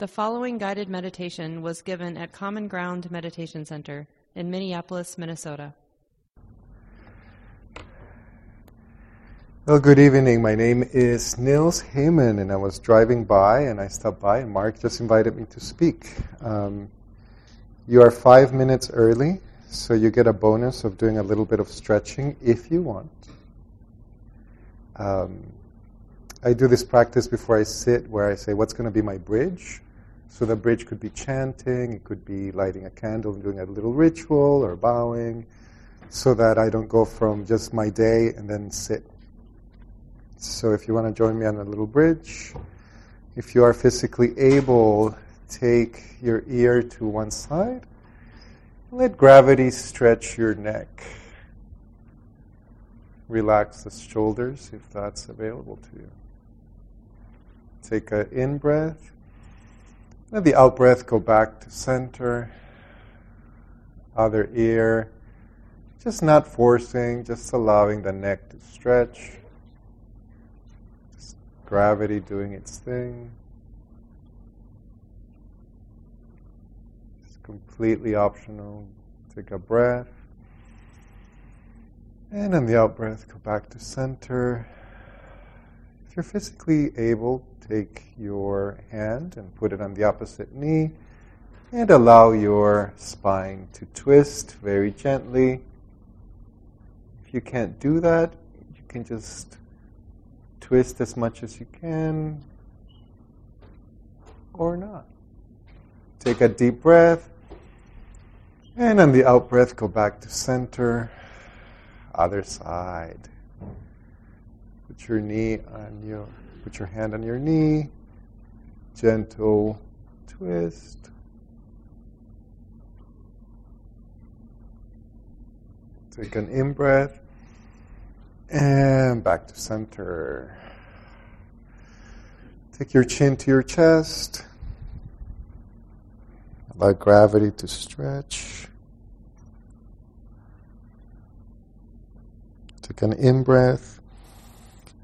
The following guided meditation was given at Common Ground Meditation Center in Minneapolis, Minnesota. Well, good evening. My name is Nils Heymann, and I was driving by and I stopped by, and Mark just invited me to speak. Um, you are five minutes early, so you get a bonus of doing a little bit of stretching if you want. Um, I do this practice before I sit where I say, What's going to be my bridge? So the bridge could be chanting, it could be lighting a candle and doing a little ritual or bowing, so that I don't go from just my day and then sit. So if you want to join me on a little bridge, if you are physically able, take your ear to one side. Let gravity stretch your neck. Relax the shoulders if that's available to you. Take an in breath let the out breath go back to center. Other ear. Just not forcing, just allowing the neck to stretch. Just gravity doing its thing. It's completely optional. Take a breath. And on the out breath, go back to center. If you're physically able, take your hand and put it on the opposite knee and allow your spine to twist very gently. If you can't do that, you can just twist as much as you can or not. Take a deep breath. And on the out breath, go back to center. Other side. Put your knee on your Put your hand on your knee, gentle twist. Take an in breath and back to center. Take your chin to your chest. Allow gravity to stretch. Take an in breath.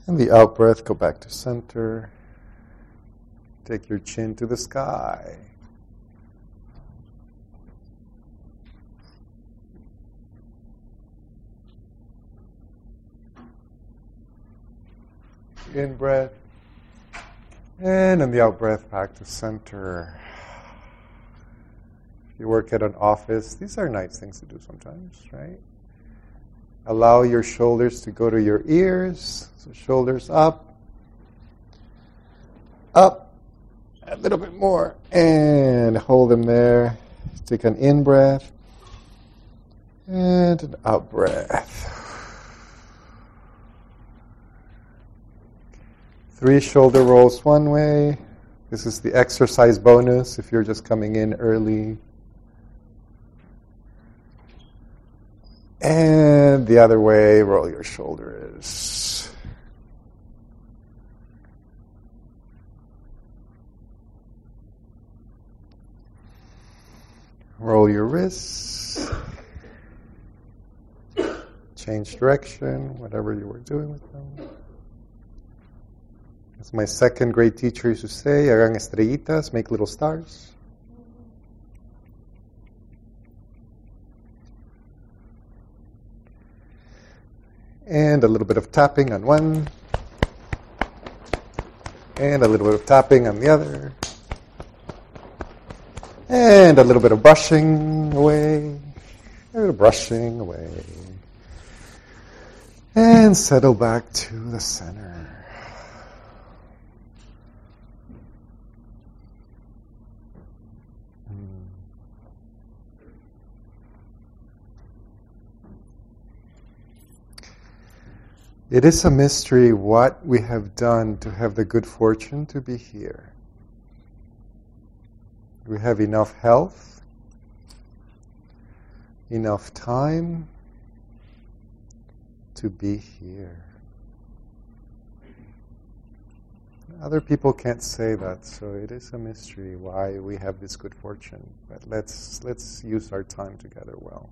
And the out breath, go back to center. Take your chin to the sky. In breath. And in the out breath, back to center. If you work at an office, these are nice things to do sometimes, right? Allow your shoulders to go to your ears. So shoulders up, up, a little bit more, and hold them there. Take an in breath and an out breath. Three shoulder rolls one way. This is the exercise bonus if you're just coming in early. And the other way, roll your shoulders. Roll your wrists. Change direction, whatever you were doing with them. As my second grade teacher used to say, hagan estrellitas, make little stars. And a little bit of tapping on one, and a little bit of tapping on the other, and a little bit of brushing away, a little brushing away, and settle back to the center. It is a mystery what we have done to have the good fortune to be here. We have enough health, enough time to be here. Other people can't say that, so it is a mystery why we have this good fortune. But let's let's use our time together well.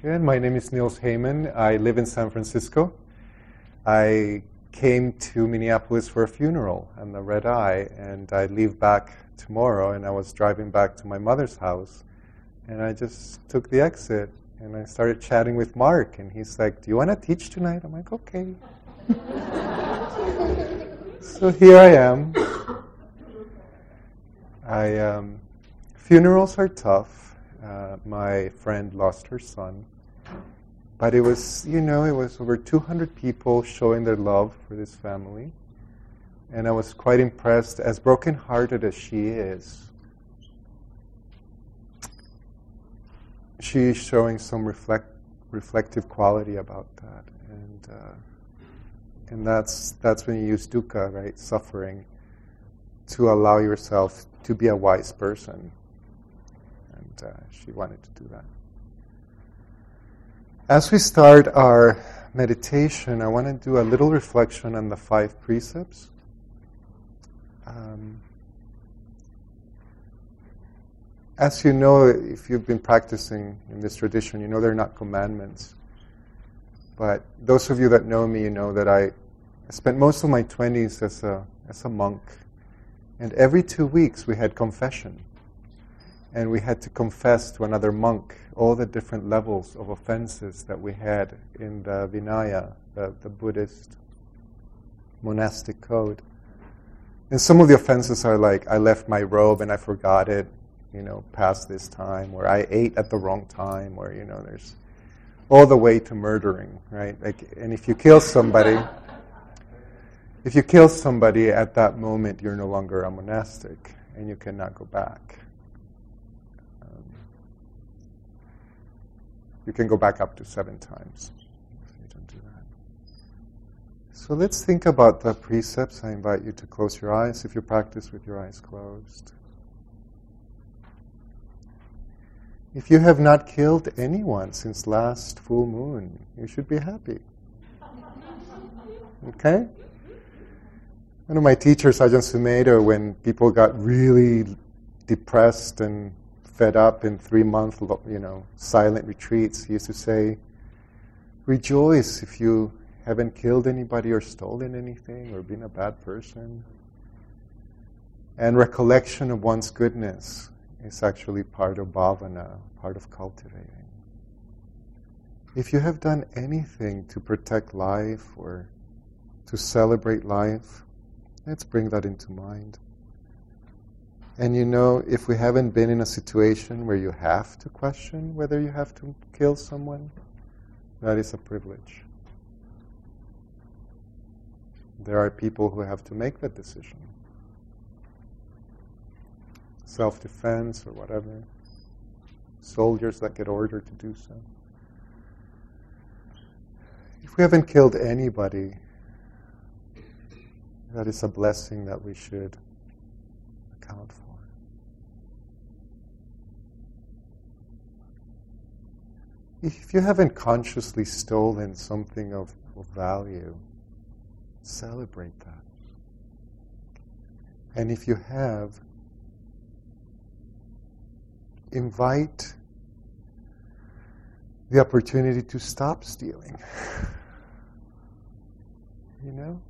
Good. My name is Nils Heymann. I live in San Francisco. I came to Minneapolis for a funeral and the red eye, and I leave back tomorrow, and I was driving back to my mother's house, and I just took the exit, and I started chatting with Mark, and he's like, "Do you want to teach tonight?" I'm like, "Okay." so here I am. I um, funerals are tough. Uh, my friend lost her son. But it was, you know, it was over 200 people showing their love for this family. And I was quite impressed, as brokenhearted as she is. She's showing some reflect, reflective quality about that. And, uh, and that's, that's when you use dukkha, right? Suffering, to allow yourself to be a wise person. Uh, she wanted to do that. As we start our meditation, I want to do a little reflection on the five precepts. Um, as you know, if you've been practicing in this tradition, you know they're not commandments. But those of you that know me, you know that I spent most of my 20s as a, as a monk. And every two weeks we had confession and we had to confess to another monk all the different levels of offenses that we had in the Vinaya, the, the Buddhist monastic code. And some of the offenses are like, I left my robe and I forgot it, you know, past this time, or I ate at the wrong time, or, you know, there's all the way to murdering, right? Like, and if you kill somebody, if you kill somebody at that moment, you're no longer a monastic and you cannot go back. You can go back up to seven times. So let's think about the precepts. I invite you to close your eyes if you practice with your eyes closed. If you have not killed anyone since last full moon, you should be happy. Okay? One of my teachers, Ajahn Sumedho, when people got really depressed and fed up in three month, you know, silent retreats, he used to say, rejoice if you haven't killed anybody or stolen anything or been a bad person. And recollection of one's goodness is actually part of bhavana, part of cultivating. If you have done anything to protect life or to celebrate life, let's bring that into mind. And you know, if we haven't been in a situation where you have to question whether you have to kill someone, that is a privilege. There are people who have to make that decision. Self defense or whatever. Soldiers that get ordered to do so. If we haven't killed anybody, that is a blessing that we should account for. If you haven't consciously stolen something of, of value, celebrate that. And if you have, invite the opportunity to stop stealing. you know?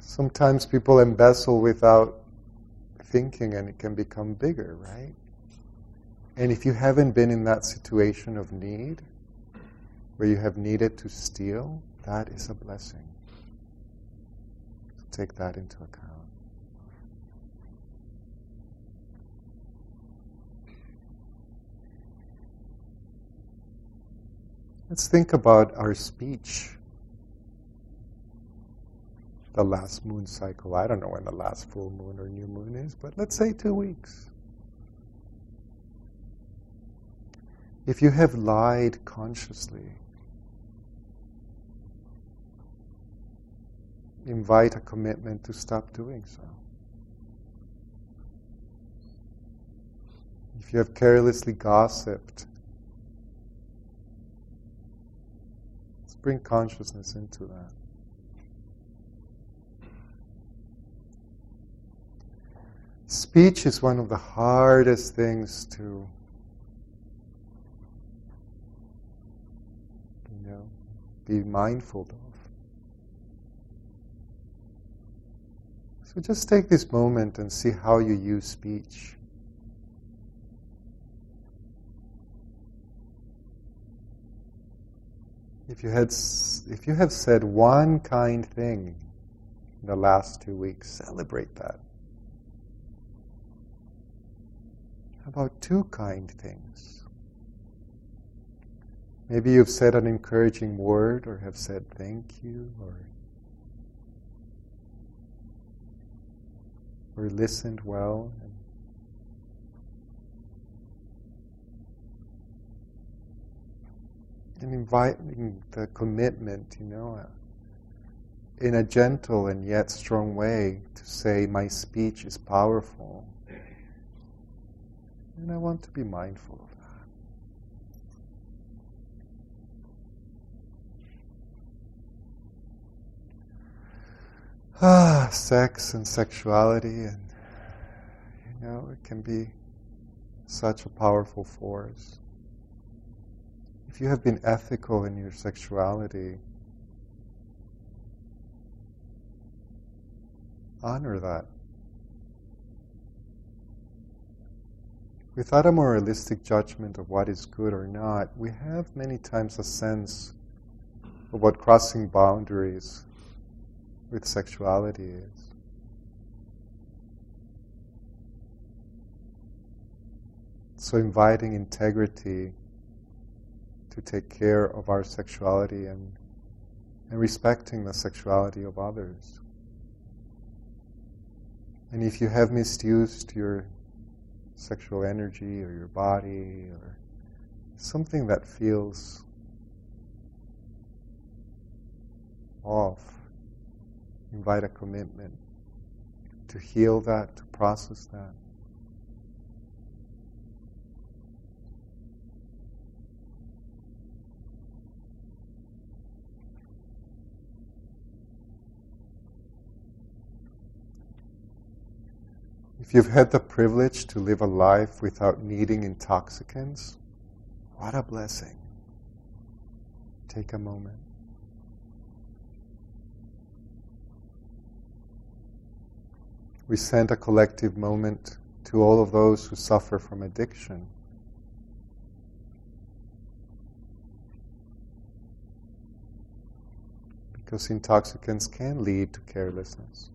Sometimes people embezzle without thinking and it can become bigger, right? And if you haven't been in that situation of need, where you have needed to steal, that is a blessing. So take that into account. Let's think about our speech. The last moon cycle. I don't know when the last full moon or new moon is, but let's say two weeks. If you have lied consciously, invite a commitment to stop doing so. If you have carelessly gossiped, let's bring consciousness into that. Speech is one of the hardest things to be mindful of. So just take this moment and see how you use speech. If you, had, if you have said one kind thing in the last two weeks, celebrate that. How about two kind things? Maybe you've said an encouraging word or have said thank you or or listened well. And inviting the commitment, you know, uh, in a gentle and yet strong way to say, My speech is powerful. And I want to be mindful of ah, sex and sexuality, and you know, it can be such a powerful force. If you have been ethical in your sexuality, honor that. Without a moralistic judgment of what is good or not, we have many times a sense of what crossing boundaries with sexuality is. So, inviting integrity to take care of our sexuality and, and respecting the sexuality of others. And if you have misused your sexual energy or your body or something that feels off, invite a commitment to heal that, to process that. If you've had the privilege to live a life without needing intoxicants, what a blessing. Take a moment. We send a collective moment to all of those who suffer from addiction. Because intoxicants can lead to carelessness.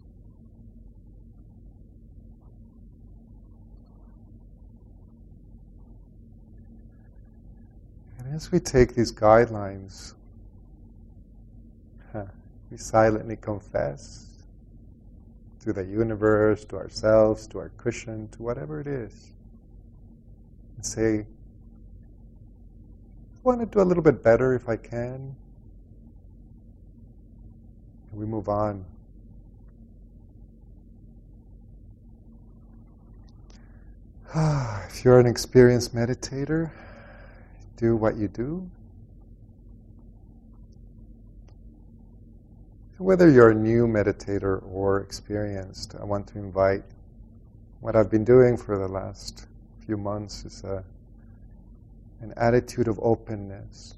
And as we take these guidelines, we silently confess to the universe, to ourselves, to our cushion, to whatever it is. And say, I want to do a little bit better if I can. And we move on. if you're an experienced meditator, do what you do. Whether you're a new meditator or experienced, I want to invite what I've been doing for the last few months is a, an attitude of openness.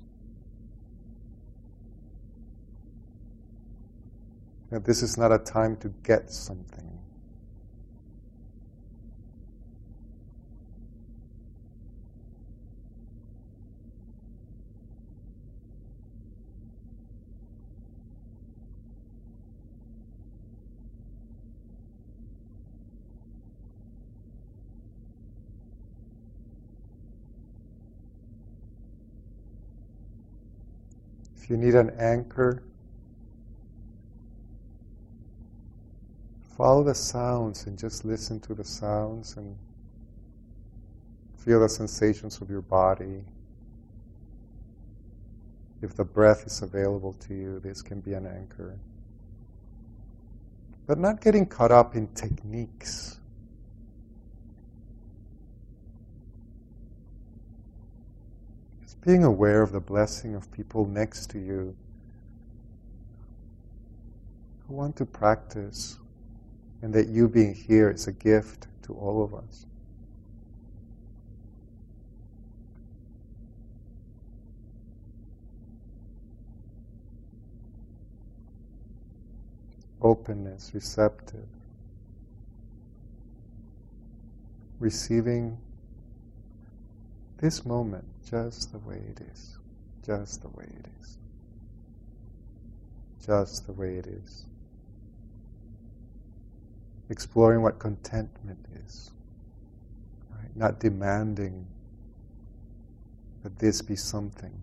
That this is not a time to get something. If you need an anchor, follow the sounds and just listen to the sounds and feel the sensations of your body. If the breath is available to you, this can be an anchor. But not getting caught up in techniques. being aware of the blessing of people next to you who want to practice, and that you being here is a gift to all of us. Openness, receptive, receiving this moment just the way it is, just the way it is, just the way it is. Exploring what contentment is, right? not demanding that this be something.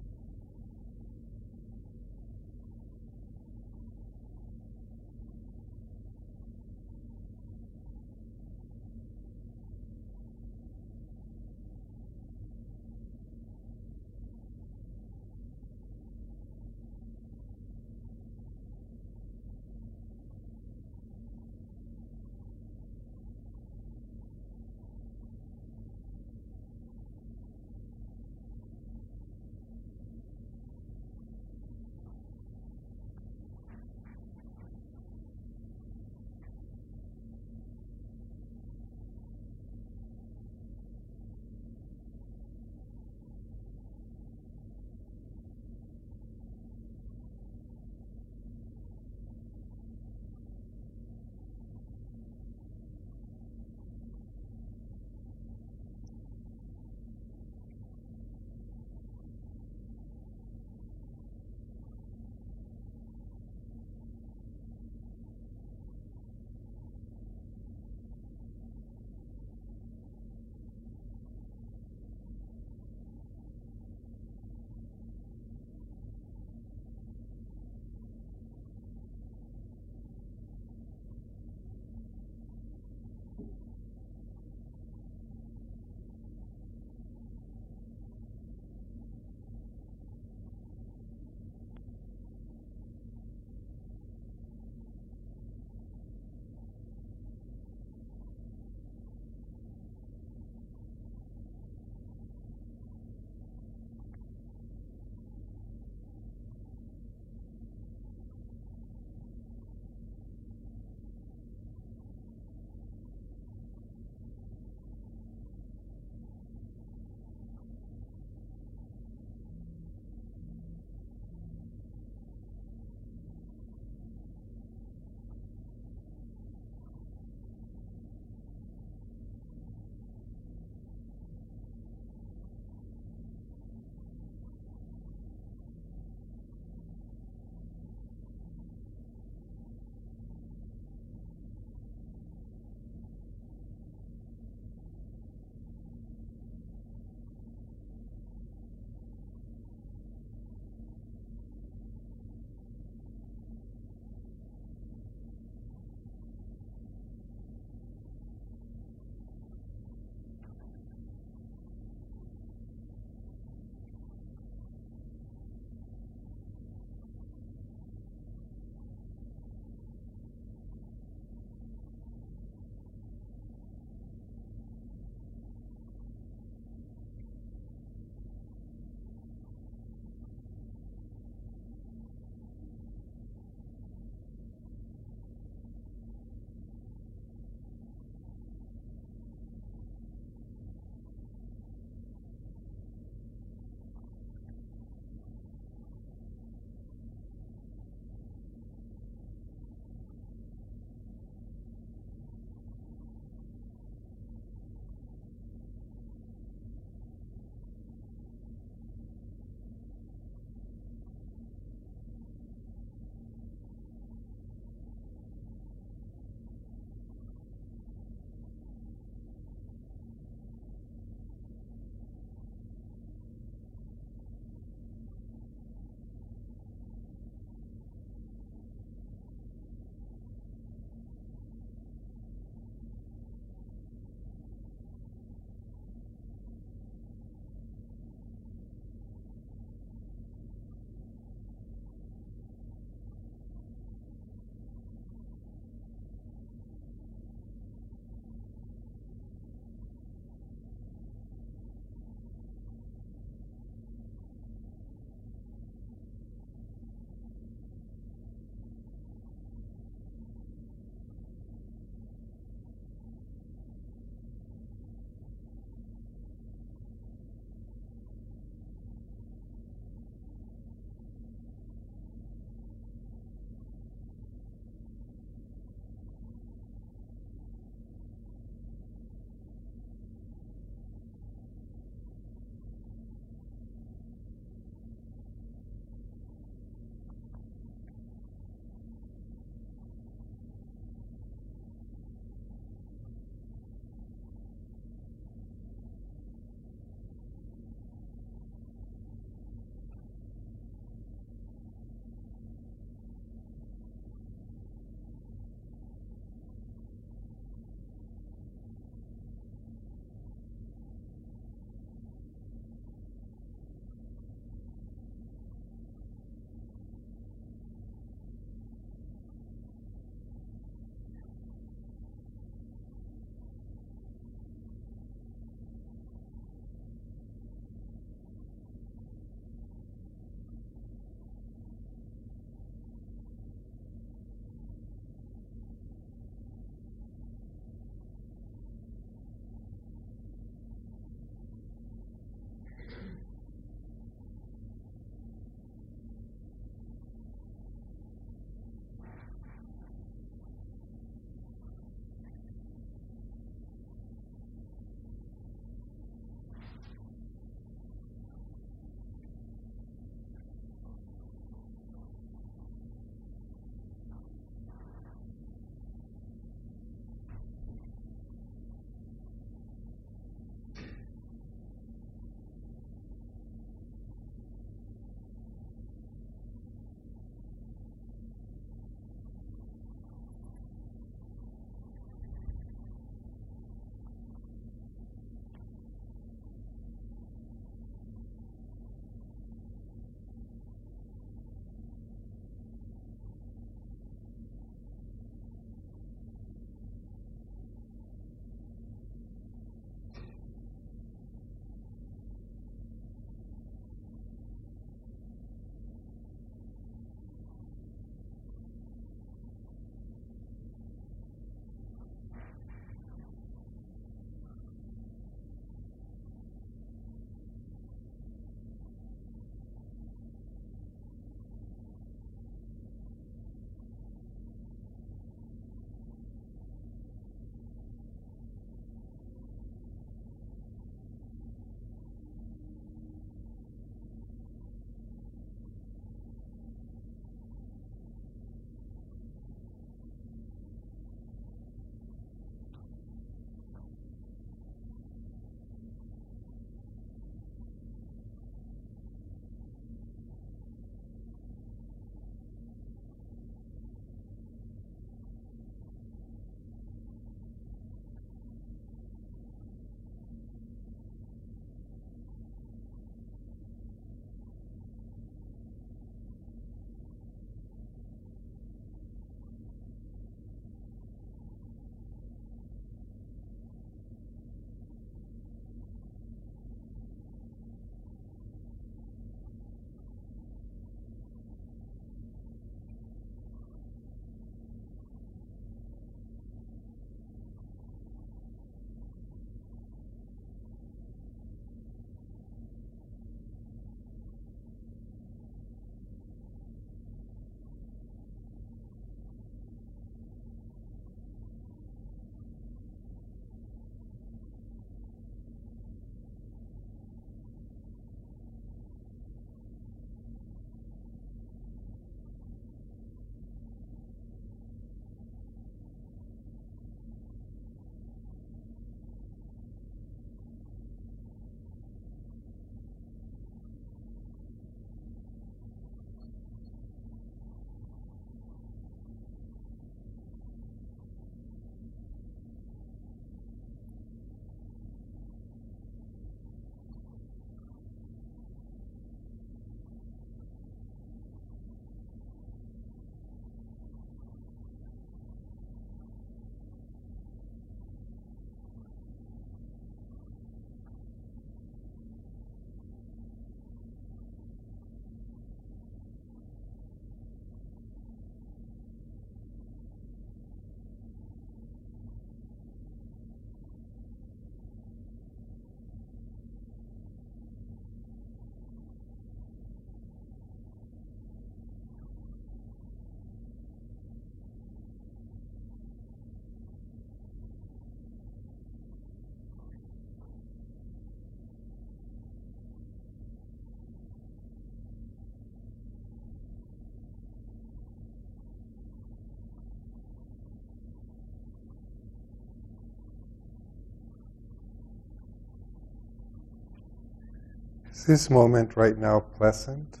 Is this moment right now pleasant?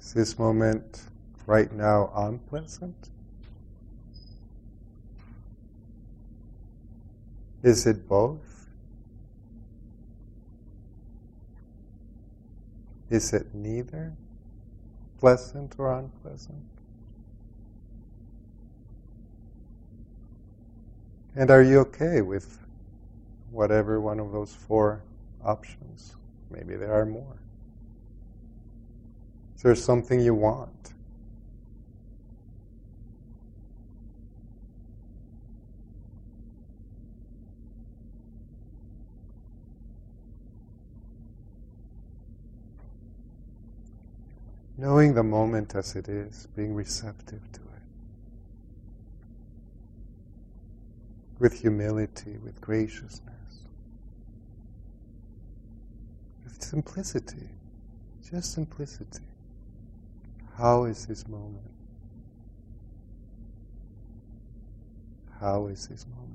Is this moment right now unpleasant? Is it both? Is it neither pleasant or unpleasant? And are you okay with whatever one of those four options? Maybe there are more. Is there something you want? Knowing the moment as it is, being receptive to it. With humility, with graciousness, with simplicity, just simplicity. How is this moment? How is this moment?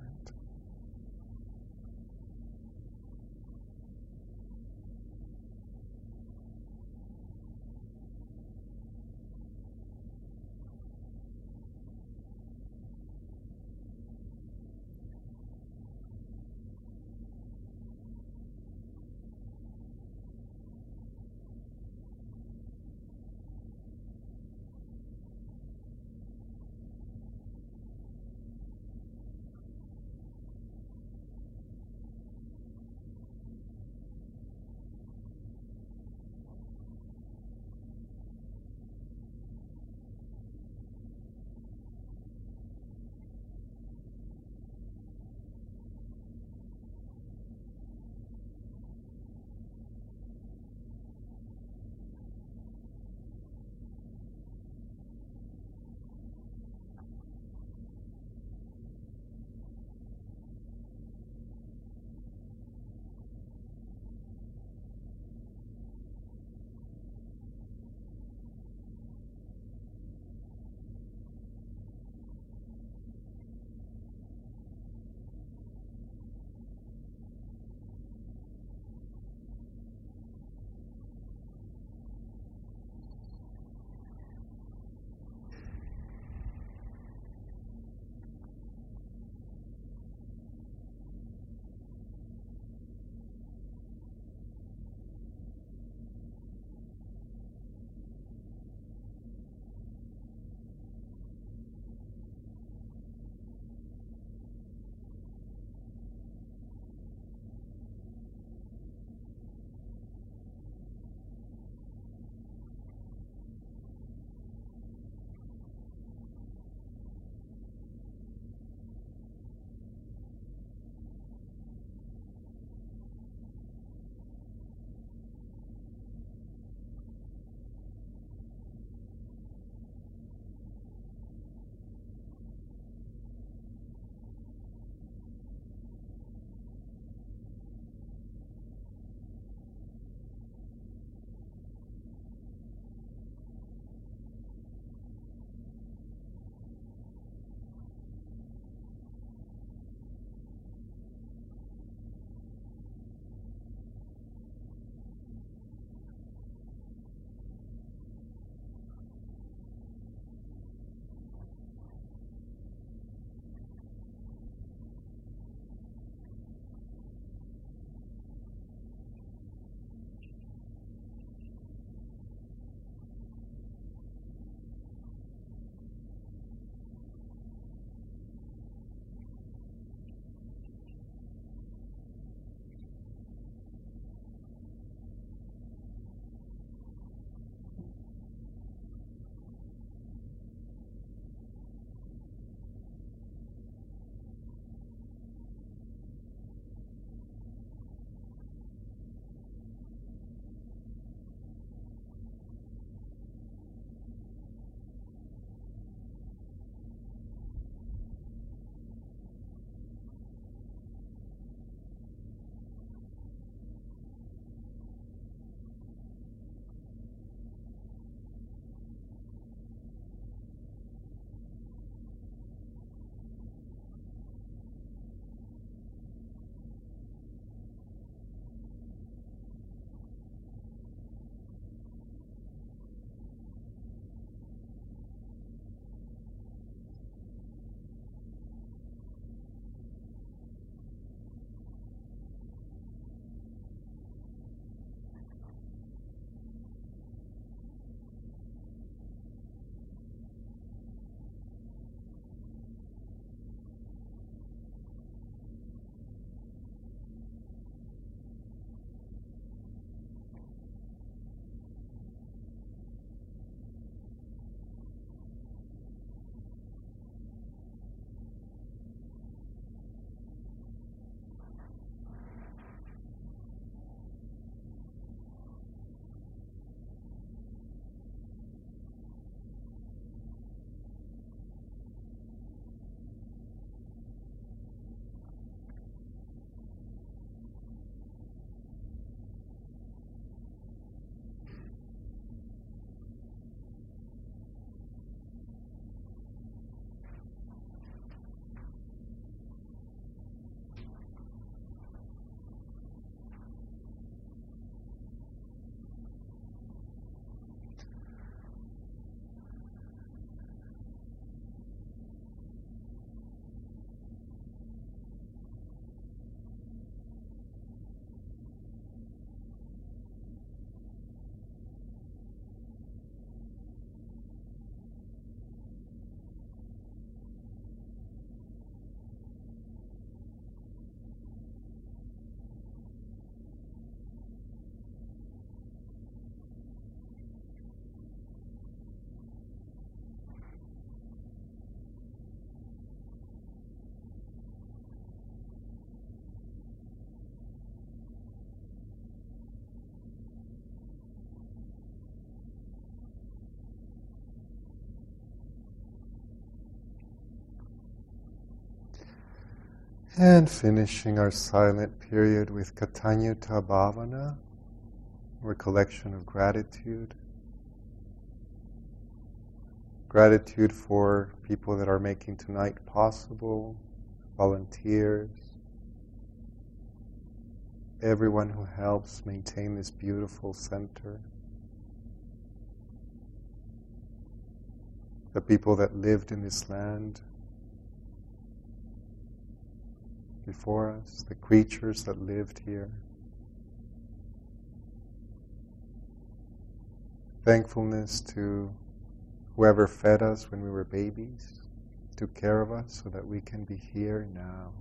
And finishing our silent period with Katanyuta Bhavana, recollection of gratitude. Gratitude for people that are making tonight possible, volunteers, everyone who helps maintain this beautiful center, the people that lived in this land before us, the creatures that lived here. Thankfulness to whoever fed us when we were babies, took care of us so that we can be here now.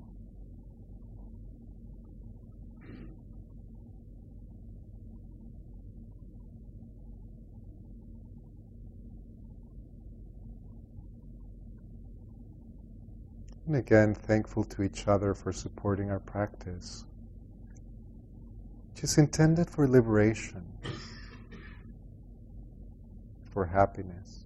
And again, thankful to each other for supporting our practice, which is intended for liberation, for happiness.